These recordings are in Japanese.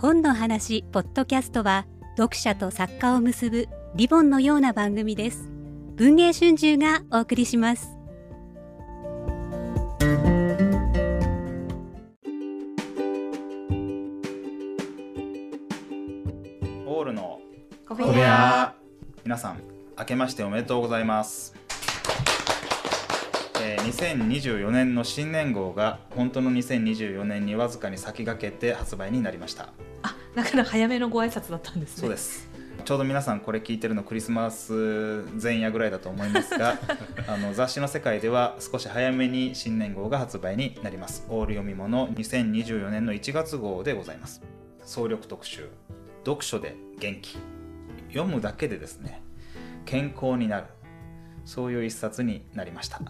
本の話ポッドキャストは読者と作家を結ぶリボンのような番組です。文藝春秋がお送りします。オールの小小部屋。皆さん明けましておめでとうございます、えー2024年の新年号が本当の2024年にわずかに先駆けて発売になりました。あだから早めのご挨拶だったんですね。そうです。ちょうど皆さんこれ聞いてるのクリスマス前夜ぐらいだと思いますが あの雑誌の世界では少し早めに新年号が発売になります。オール読み物2024年の1月号でございます。総力特集。読書で元気。読むだけでですね健康になる。そういう一冊になりました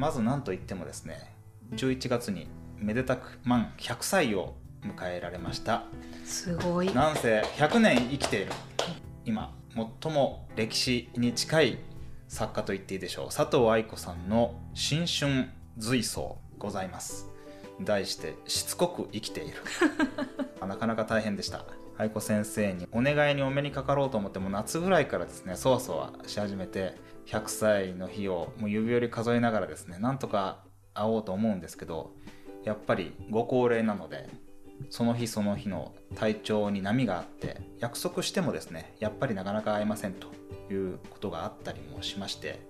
まず何といってもですね11月にめでたく満100歳を迎えられました。すごい。なんせ100年生きている。今最も歴史に近い作家と言っていいでしょう。佐藤愛子さんの「新春随想」ございます。題して「しつこく生きている 」なかなか大変でした。愛子先生にお願いにお目にかかろうと思っても夏ぐらいからですねそわそわし始めて100歳の日をもう指折り数えながらですねなんとか会おうと思うんですけどやっぱりご高齢なのでその日その日の体調に波があって約束してもですねやっぱりなかなか会えませんということがあったりもしまして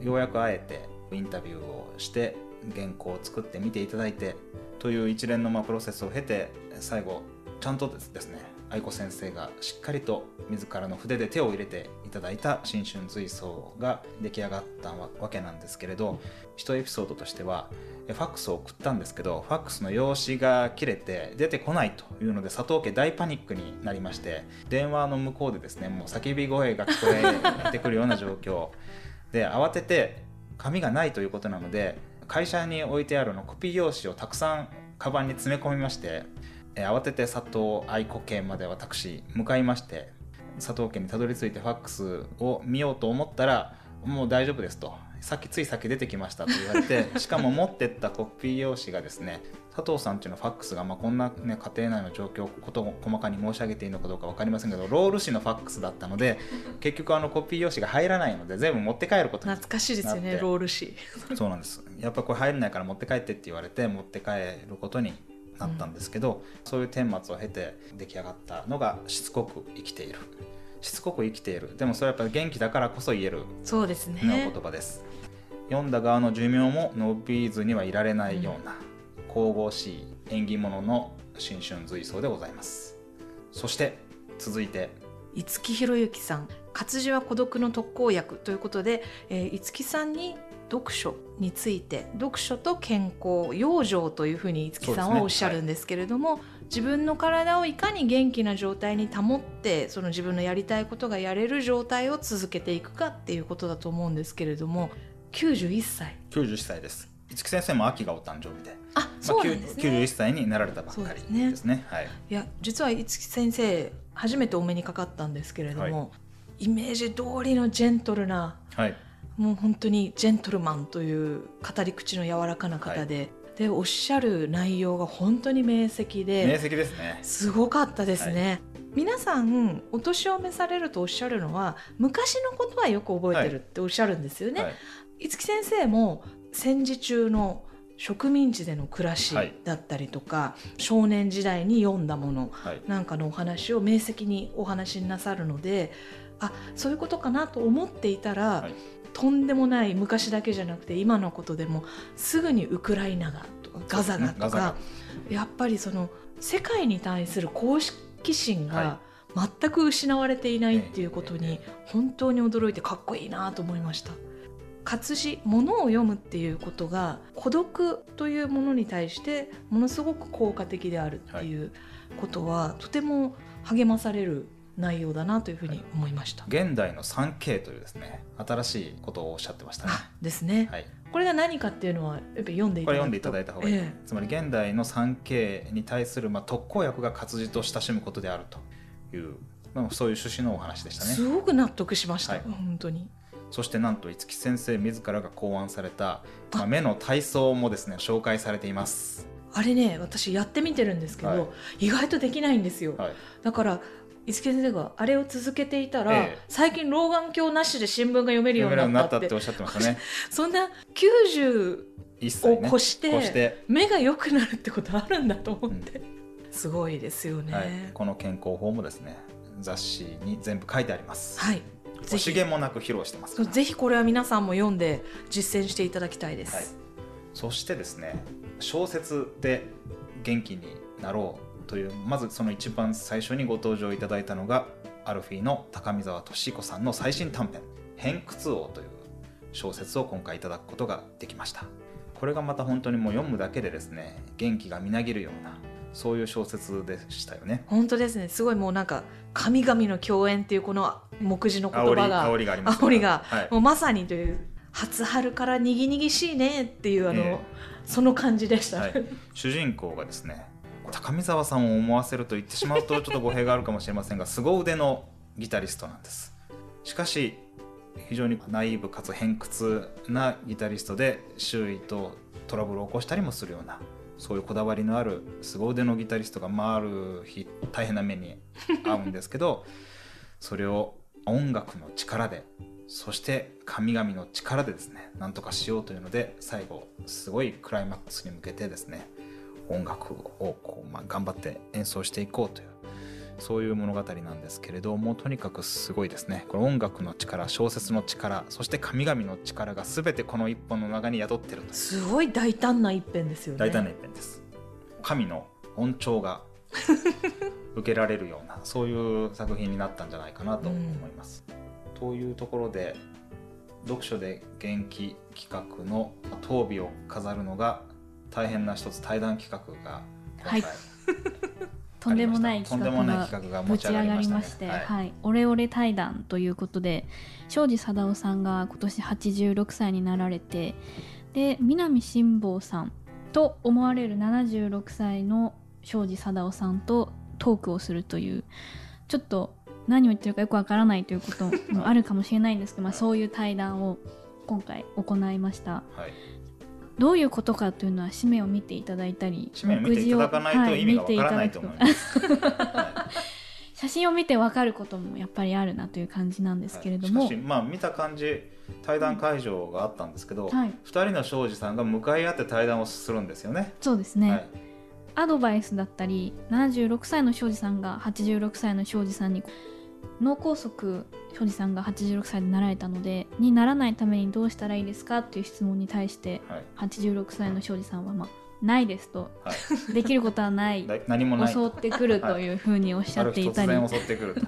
ようやく会えてインタビューをして原稿を作ってみていただいてという一連のまプロセスを経て最後ちゃんとですね愛子先生がしっかりと自らの筆で手を入れていただいた新春随想が出来上がったわけなんですけれど一エピソードとしてはファックスを送ったんですけどファックスの用紙が切れて出てこないというので佐藤家大パニックになりまして電話の向こうでですねもう叫び声が聞こえてくるような状況。で慌てて紙がないということなので会社に置いてあるのコピー用紙をたくさんカバンに詰め込みましてえ慌てて佐藤愛子家まで私向かいまして佐藤家にたどり着いてファックスを見ようと思ったらもう大丈夫ですと。さっきついさっき出てきましたと言われて しかも持ってったコピー用紙がですね佐藤さんっていうのファックスが、まあ、こんな、ね、家庭内の状況ことを細かに申し上げていいのかどうか分かりませんけどロール紙のファックスだったので結局あのコピー用紙が入らないので全部持って帰ることに懐かしいですよねロール紙。そうなんです。やっぱこれ入らないから持って帰ってって言われて持って帰ることになったんですけど、そういう顛末を経て出来上がったのがしつこく生きている。しつこく生きている。でもそれはやっぱり元気だからこそ言えるそうですね。ねお言葉です。読んだ側の寿命も伸びずにはいられないような、神々しい縁起物の新春随想でございます。そして続いて五木ひろゆきさん。活字は孤独の特効薬ということで、えー、五木さんに読書について読書と健康養生というふうに五木さんはおっしゃるんですけれども、自分の体をいかに元気な状態に保ってその自分のやりたいことがやれる状態を続けていくかっていうことだと思うんですけれども91歳。91歳です。五木先生も秋がお誕生日で、あまあ、そうなんですね、91歳になられたばっかりですね。ですね。はい。いや実は五木先生初めてお目にかかったんですけれども、イメージ通りのジェントルなはいもう本当にジェントルマンという語り口の柔らかな方で、でおっしゃる内容が本当に明晰明で晰ですね。すごかったですね。皆さんお年を召されるとおっしゃるのは昔のことはよく覚えてるっておっしゃるんですよね。はい。五木先生も戦時中の植民地での暮らしはい。だったりとか、少年時代に読んだものはい。なんかのお話を明晰にお話しなさるのであそういうことかなと思っていたら、はい。とんでもない昔だけじゃなくて今のことでもすぐにウクライナがとかガザがとか、やっぱりその世界に対する公式心がは全く失われていないっていうことえに本当に驚いてかっこいいなと思いました。活字物を読むっていうことが孤独というものに対してものすごく効果的であるっていうことは、とても励まされる内容だなというふうに思いました。現代の 3K というですね新しいことをおっしゃってましたね。あですね、はい。これが何かっていうのはやっぱり読んでいただ読んでいただいた方がいい、えつまり現代の 3K に対する、まあ、特効薬が活字と親しむことであるという、まあ、そういう趣旨のお話でしたね。すごく納得しました、はい。本当にそしてなんと五木先生自らが考案された、まあ、目の体操もですね紹介されています。あれね私やってみてるんですけど、はい。意外とできないんですよ、はい。だから伊助先生があれを続けていたら、ええ。最近老眼鏡なしで新聞が読めるようになったたってておっしゃってましたね。そんな90一歳ね。を越して越して、目が良くなるってことあるんだと思って、すごいですよね。はい、この健康法もですね雑誌に全部書いてあります、はい、しひ。げもなく披露してますから。ぜひこれは皆さんも読んで実践していただきたいです、はい。そしてですね小説で元気になろうというまずその一番最初にご登場いただいたのがアルフィーの高見沢俊彦さんの最新短編「偏屈王」という小説を今回いただくことができました。これがまた本当にもう読むだけでですね元気がみなぎるようなそういう小説でしたよね。本当ですね。すごいもうなんか神々の共演っていうこの目次の言葉が煽りがあります煽りがはい。もうまさにという初春からにぎにぎしいねっていうあの、えその感じでした、はい、主人公がですね高見沢さんを思わせると言ってしまうとちょっと語弊があるかもしれませんが凄腕のギタリストなんです。しかし非常にナイーブかつ偏屈なギタリストで周囲とトラブルを起こしたりもするようなそういうこだわりのある凄腕のギタリストが回る日大変な目に遭うんですけど それを音楽の力でそして神々の力でですねなんとかしようというので最後すごいクライマックスに向けてですね音楽をこう、まあ、頑張って演奏していこうというそういう物語なんですけれどもとにかくすごいですね。この音楽の力小説の力そして神々の力が全てこの一本の中に宿ってるすごい大胆な一編ですよね。大胆な一編です。神の音調が受けられるような そういう作品になったんじゃないかなと思います。というところで読書で元気企画の当尾を飾るのが大変な一つ対談企画が今回、はい とんでもない企画が持ち上がぶち上がりまして、はい。はい、オレオレ対談ということで庄司貞夫さんが今年86歳になられてで南辛坊さんと思われる76歳の庄司貞夫さんとトークをするというちょっと何を言ってるかよくわからないということもあるかもしれないんですけど、まあ、そういう対談を今回行いました。はいどういうことかというのは紙面を見ていただいたり紙面を見ていただかないと意味がわからないと思います。は写真を見てわかることもやっぱりあるなという感じなんですけれども、しかしまあ見た感じ対談会場があったんですけど、二はい、人の庄司さんが向かい合って対談をするんですよね。そうですね、はい。アドバイスだったり76歳の庄司さんが86歳の庄司さんに脳梗塞庄司さんが86歳でなられたのでにならないためにどうしたらいいですかっていう質問に対してはい。86歳の庄司さんはまあないですと。はい。できることはない。だ何も襲ってくるというふうにおっしゃっていたり、然襲ってくると。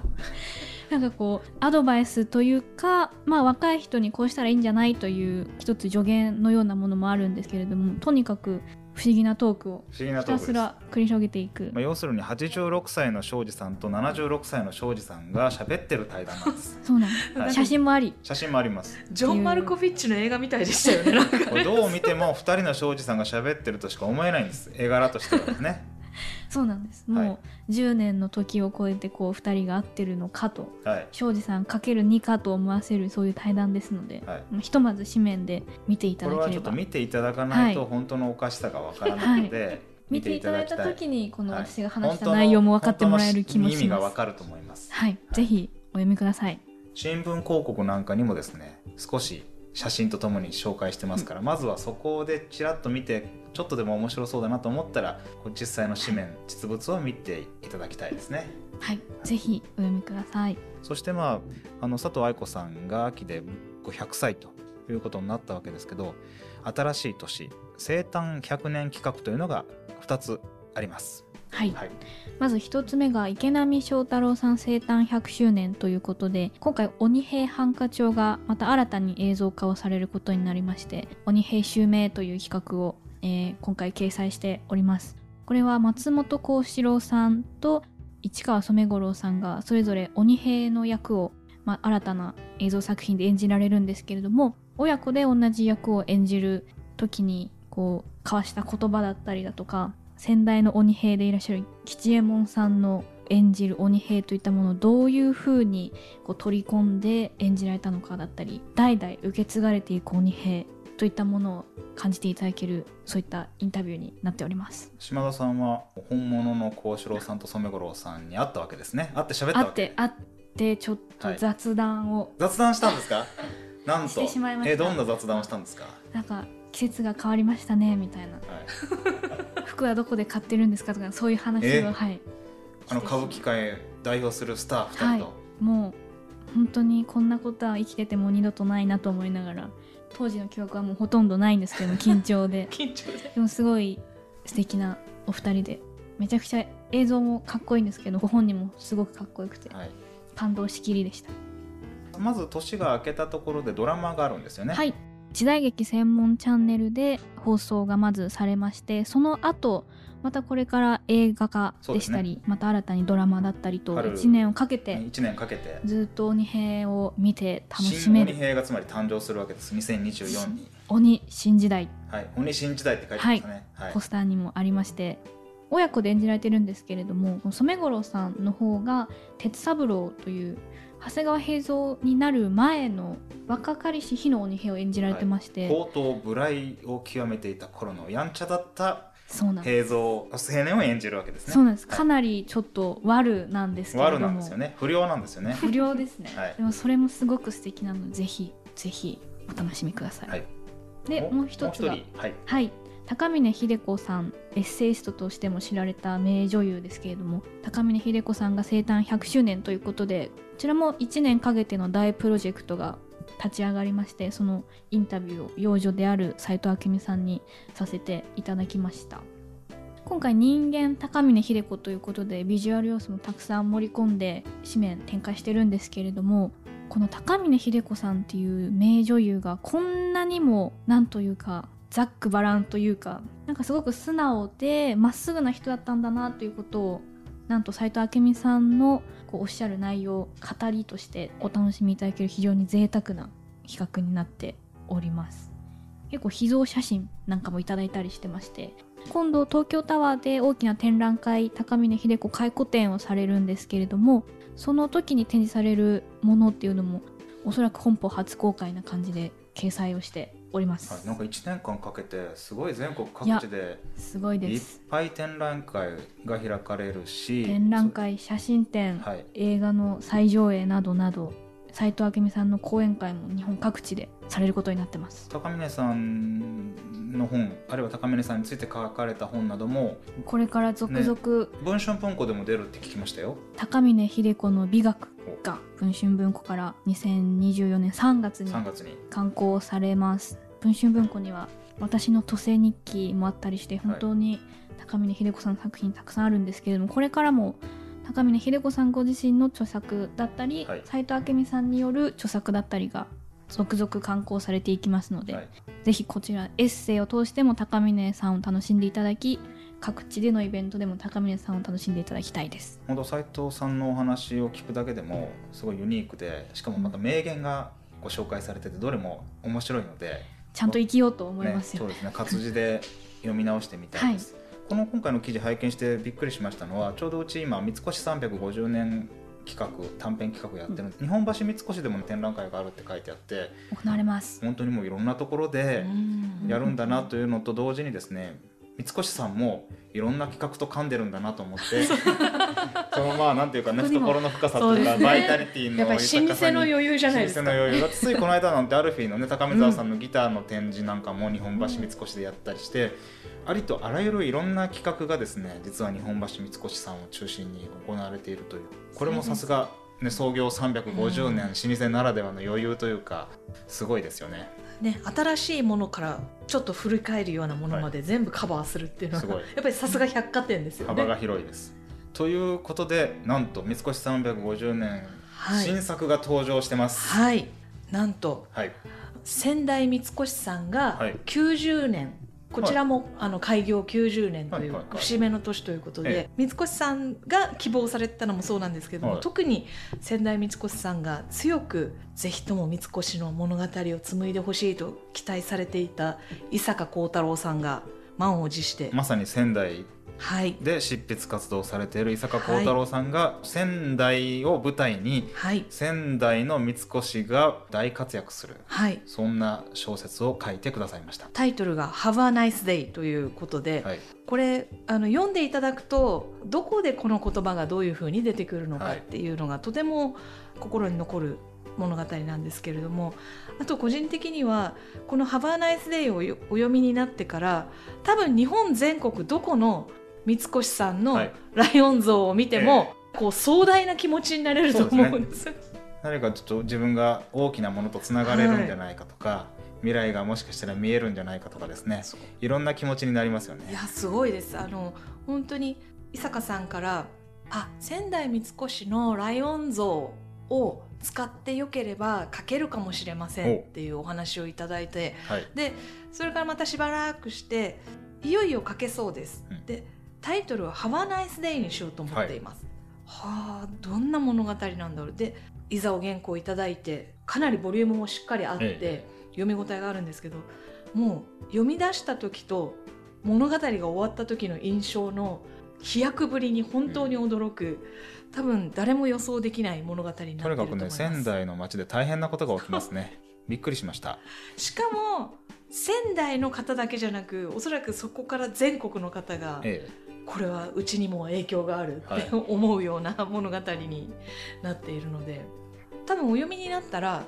なんかこうアドバイスというか、まあ、若い人にこうしたらいいんじゃないという一つ助言のようなものもあるんですけれどもとにかく不思議なトークをひ。たすら繰り広げていくまあ、要するに86歳の庄司さんと76歳の庄司さんが喋ってる対談なんです。そうなんです、はい写真もあり写真もあります。ジョン・マルコビッチの映画みたいでしたよねどう見ても2人の庄司さんが喋ってるとしか思えないんです。絵柄としてはですね。そうなんです。はい。もう10年の時を超えてこう2人が合ってるのかとはい。庄司さんかける2かと思わせるそういう対談ですので、はい。まあひとまず紙面で見ていたこれはちょっとだければ見ていただかないとはい。本当のおかしさがわからないので、見ていただいた時にこのはい私が話した内容も分かってもらえる気も本当の意味しますがわかると思います。はい、ぜひお読みください。新聞広告なんかにもですね少し写真とともに紹介してますから、まずはそこでちらっと見てちょっとでも面白そうだなと思ったら実際の紙面実物を見ていただきたいですね。はい。ぜひお読みください。そしてまああの佐藤愛子さんが秋で100歳ということになったわけですけど新しい年生誕100年企画というのが2つありますはい、はい。まず一つ目が池波正太郎さん生誕100周年ということで今回鬼平犯科帳がまた新たに映像化をされることになりまして鬼平襲名という企画を、えー今回掲載しております。これは松本幸四郎さんと市川染五郎さんがそれぞれ鬼平の役を、まあ、新たな映像作品で演じられるんですけれども親子で同じ役を演じる時にこう交わした言葉だったりだとか先代の鬼兵でいらっしゃる吉右衛門さんの演じる鬼兵といったものをどういうふうにこう取り込んで演じられたのかだったり代々受け継がれていく鬼兵といったものを感じていただけるそういったインタビューになっております。島田さんは本物の幸四郎さんと染五郎さんに会ったわけですね。会って喋った会わけって会ってちょっと雑談を、雑談したんですかなんとしてしまいました。えどんな雑談をしたんですか、なんか季節が変わりましたねみたいな。はい、服はどこで買ってるんですかとかそういう話え？をはい。あの歌舞伎界代表するスター2人と、もう本当にこんなことは生きてても二度とないなと思いながら当時の記憶はもうほとんどないんですけども 緊張で。緊張で。でもすごい素敵なお二人でめちゃくちゃ映像もかっこいいんですけどご本人もすごくかっこよくてはい、感動しきりでした。まず年が明けたところでドラマがあるんですよね。はい時代劇専門チャンネルで放送がまずされましてその後またこれから映画化でしたり、また新たにドラマだったりと春1年をかけて1年かけて。ずっと鬼平を見て楽しめる。平がつまり誕生するわけです。2024に、鬼新時代はい、鬼新時代って書いてますね、はいポスターにもありまして親子で演じられてるんですけれども染五郎さんの方が鉄三郎という長谷川平蔵になる前の若かりし日の鬼平を演じられてまして、高等無頼を極めていた頃のやんちゃだったそうなん平蔵青年を演じるわけですね。そうなんです、はい。かなりちょっと悪なんですけれど悪もなんですよね。不良なんですよね。不良ですね、はい。でもそれもすごく素敵なのでぜひぜひお楽しみください、はい。でもう一つがはい。はい高峰秀子さんエッセイストとしても知られた名女優ですけれども高峰秀子さんが生誕100周年ということでこちらも1年かけての大プロジェクトが立ち上がりましてそのインタビューを幼女である斉藤明美さんにさせていただきました。今回人間高峰秀子ということでビジュアル要素もたくさん盛り込んで紙面展開してるんですけれどもこの高峰秀子さんっていう名女優がこんなにもなんというかざっくばらんというかなんかすごく素直でまっすぐな人だったんだなということをなんと斉藤明美さんのこうおっしゃる内容語りとしてお楽しみいただける非常に贅沢な企画になっております。結構秘蔵写真なんかもいただいたりしてまして今度東京タワーで大きな展覧会高峰秀子回顧展をされるんですけれどもその時に展示されるものっていうのもおそらく本邦初公開な感じで掲載をしております、はい、なんか1年間かけてすごい全国各地ですごいいっですぱい展覧会が開かれるし展覧会写真展、そはい。映画の再上映などなど斉藤明美さんの講演会も日本各地でされることになってます。高峰さんの本あるいは高峰さんについて書かれた本などもこれから続々、文春文庫でも出るって聞きましたよ。高峰秀子の美学が文春文庫から2024年3月に3月に。刊行されます文春文庫には私の都政日記もあったりして本当に高峰秀子さんの作品たくさんあるんですけれどもこれからも高峰秀子さんご自身の著作だったりはい。斉、藤明美さんによる著作だったりが続々刊行されていきますので、はい。ぜひこちらエッセイを通しても高峰さんを楽しんでいただき各地でのイベントでも高峰さんを楽しんでいただきたいです。本当斉藤さんのお話を聞くだけでもすごいユニークでしかもまた名言がご紹介されててどれも面白いので、ちゃんと生きようと思いね、ますよ。ねそうですね。活字で読み直してみたいです、この今回の記事拝見してびっくりしましたのはちょうどうち今三越350年企画短編企画やってるん。で、日本橋三越でも展覧会があるって書いてあって行われます。本当にもういろんなところでうん。やるんだなというのと同時にですね三越さんもいろんな企画と噛んでるんだなと思ってそのまあなんていうかね懐の深さというかね。バイタリティのやっぱり老舗の余裕じゃないですか。老舗の余裕。だってついこの間なんてアルフィーのね高見沢さんのギターの展示なんかも日本橋三越でやったりして、ありとあらゆるいろんな企画がですね実は日本橋三越さんを中心に行われているという。これもさすが、ね、創業350年、老舗ならではの余裕というかすごいですよねね、新しいものからちょっと振り返るようなものまで全部カバーするっていうのは、すごい やっぱりさすが百貨店ですよね。幅が広いです。ということでなんと三越350年、はい新作が登場してます。はい、なんとはい、仙台三越さんがはい90年、こちらも、あの開業90年というはいはいはい。節目の年ということで、え。三越さんが希望されてたのもそうなんですけども、はい。特に仙台三越さんが強くぜひとも三越の物語を紡いでほしいと期待されていた伊坂幸太郎さんが満を持して、まさに仙台はい。で執筆活動をされている伊坂幸太郎さんが仙台を舞台にはい。仙台の三越が大活躍するはい。そんな小説を書いてくださいました。タイトルが「Have a nice day」ということで、はい、これあの読んでいただくとどこでこの言葉がどういうふうに出てくるのかっていうのがとても心に残る物語なんですけれどもあと個人的にはこの「Have a nice day」をよお読みになってから多分日本全国どこの三越さんのはい。ライオン像を見ても、こう壮大な気持ちになれると思うんです。何かちょっと自分が大きなものとつながれるんじゃないかとか、未来がもしかしたら見えるんじゃないかとかですね。いろんな気持ちになりますよね。いやすごいです。あの本当に伊坂さんからあ仙台三越のライオン像を使ってよければ書けるかもしれませんお。っていうお話をいただいてはい、でそれからまたしばらくしていよいよ書けそうです、うん。でタイトルは「ハワナイスデイにしようと思っています、はあどんな物語なんだろう。でいざお原稿いただいてかなりボリュームもしっかりあって、え読み応えがあるんですけどもう読み出した時と物語が終わった時の印象の飛躍ぶりに本当に驚く、多分誰も予想できない物語になっているととにかく思いますね仙台の街で大変なことが起きますね。びっくりしました。しかも仙台の方だけじゃなくおそらくそこから全国の方がえこれはうちにも影響があるはいって思うような物語になっているので多分お読みになったら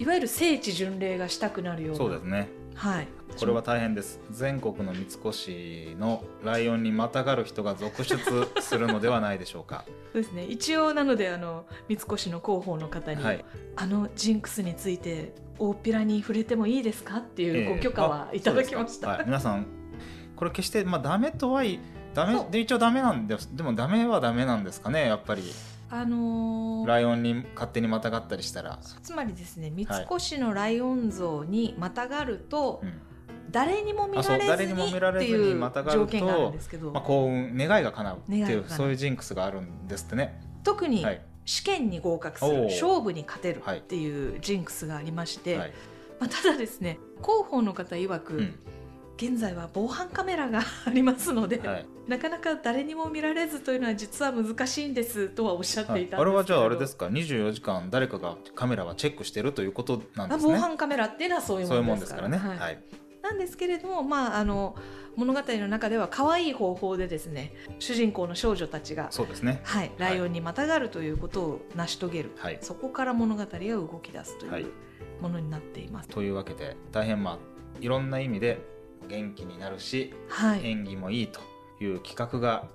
いわゆる聖地巡礼がしたくなるよえ、うなそうですね。はい、これは大変です。全国の三越のライオンにまたがる人が続出するのではないでしょうか。そうですね一応なのであの三越の広報の方に、はい。あのジンクスについて大っぴらに触れてもいいですかっていうご許可ええはいただきました。そうですかはい、皆さんこれ決してまあダメとはいダメで一応ダメなんです。でもダメはダメなんですかね。やっぱり。あのーライオンに勝手にまたがったりしたら。つまりですね三はい。越のライオン像にまたがると、うん。誰にも見られずにっていうまたがると条件があるんですけど、まあ、幸運願いが叶うっていうそういうジンクスがあるんですってね。特にはい。試験に合格する、勝負に勝てるはいっていうジンクスがありまして、はい。まあ、ただですね広報の方曰く、うん現在は防犯カメラがありますので、はい。なかなか誰にも見られずというのは実は難しいんですとはおっしゃってはいい、たんですけれど、あれはじゃああれですか？24時間誰かがカメラはチェックしてるということなんあですね。防犯カメラっていうのはそういうももんですすかららね、ははい。いなんですけれども、まあ、あの物語の中では可愛い方法でですね主人公の少女たちが、そうですね。はい、ライオンにまたがるということを成し遂げる、はい。そこから物語が動き出すとはい。いうものになっています。というわけで大変まあいろんな意味で元気になるしはい、演技もいいという企画が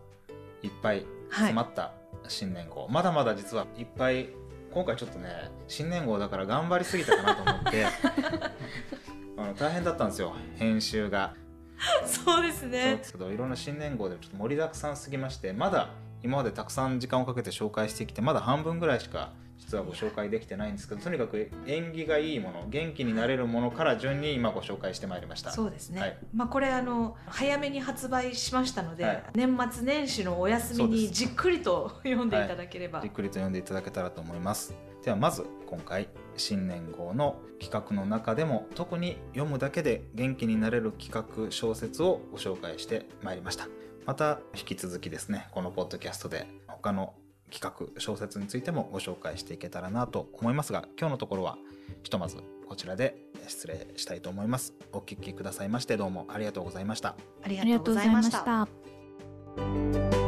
いっぱいはい。詰まった新年号、まだまだ実はいっぱい今回ちょっとね新年号だから頑張りすぎたかなと思って あの大変だったんですよ。編集が。そうですそうねですけどいろんな新年号でちょっと盛りだくさんすぎましてまだ今までたくさん時間をかけて紹介してきてまだ半分ぐらいしか実はご紹介できてないんですけどとにかく縁起がいいもの元気になれるものから順に今ご紹介してまいりました。そうですね、はい。まあ、これあの早めに発売しましたので、はい。年末年始のお休みにじっくりと読んでいただければ、じっくりと読んでいただけたらと思います。ではまず今回新年号の企画の中でも特に読むだけで元気になれる企画小説をご紹介してまいりました。また引き続きですねこのポッドキャストで他の企画小説についてもご紹介していけたらなと思いますが今日のところはひとまずこちらで失礼したいと思います。お聞きくださいましてどうもありがとうございました。ありがとうございました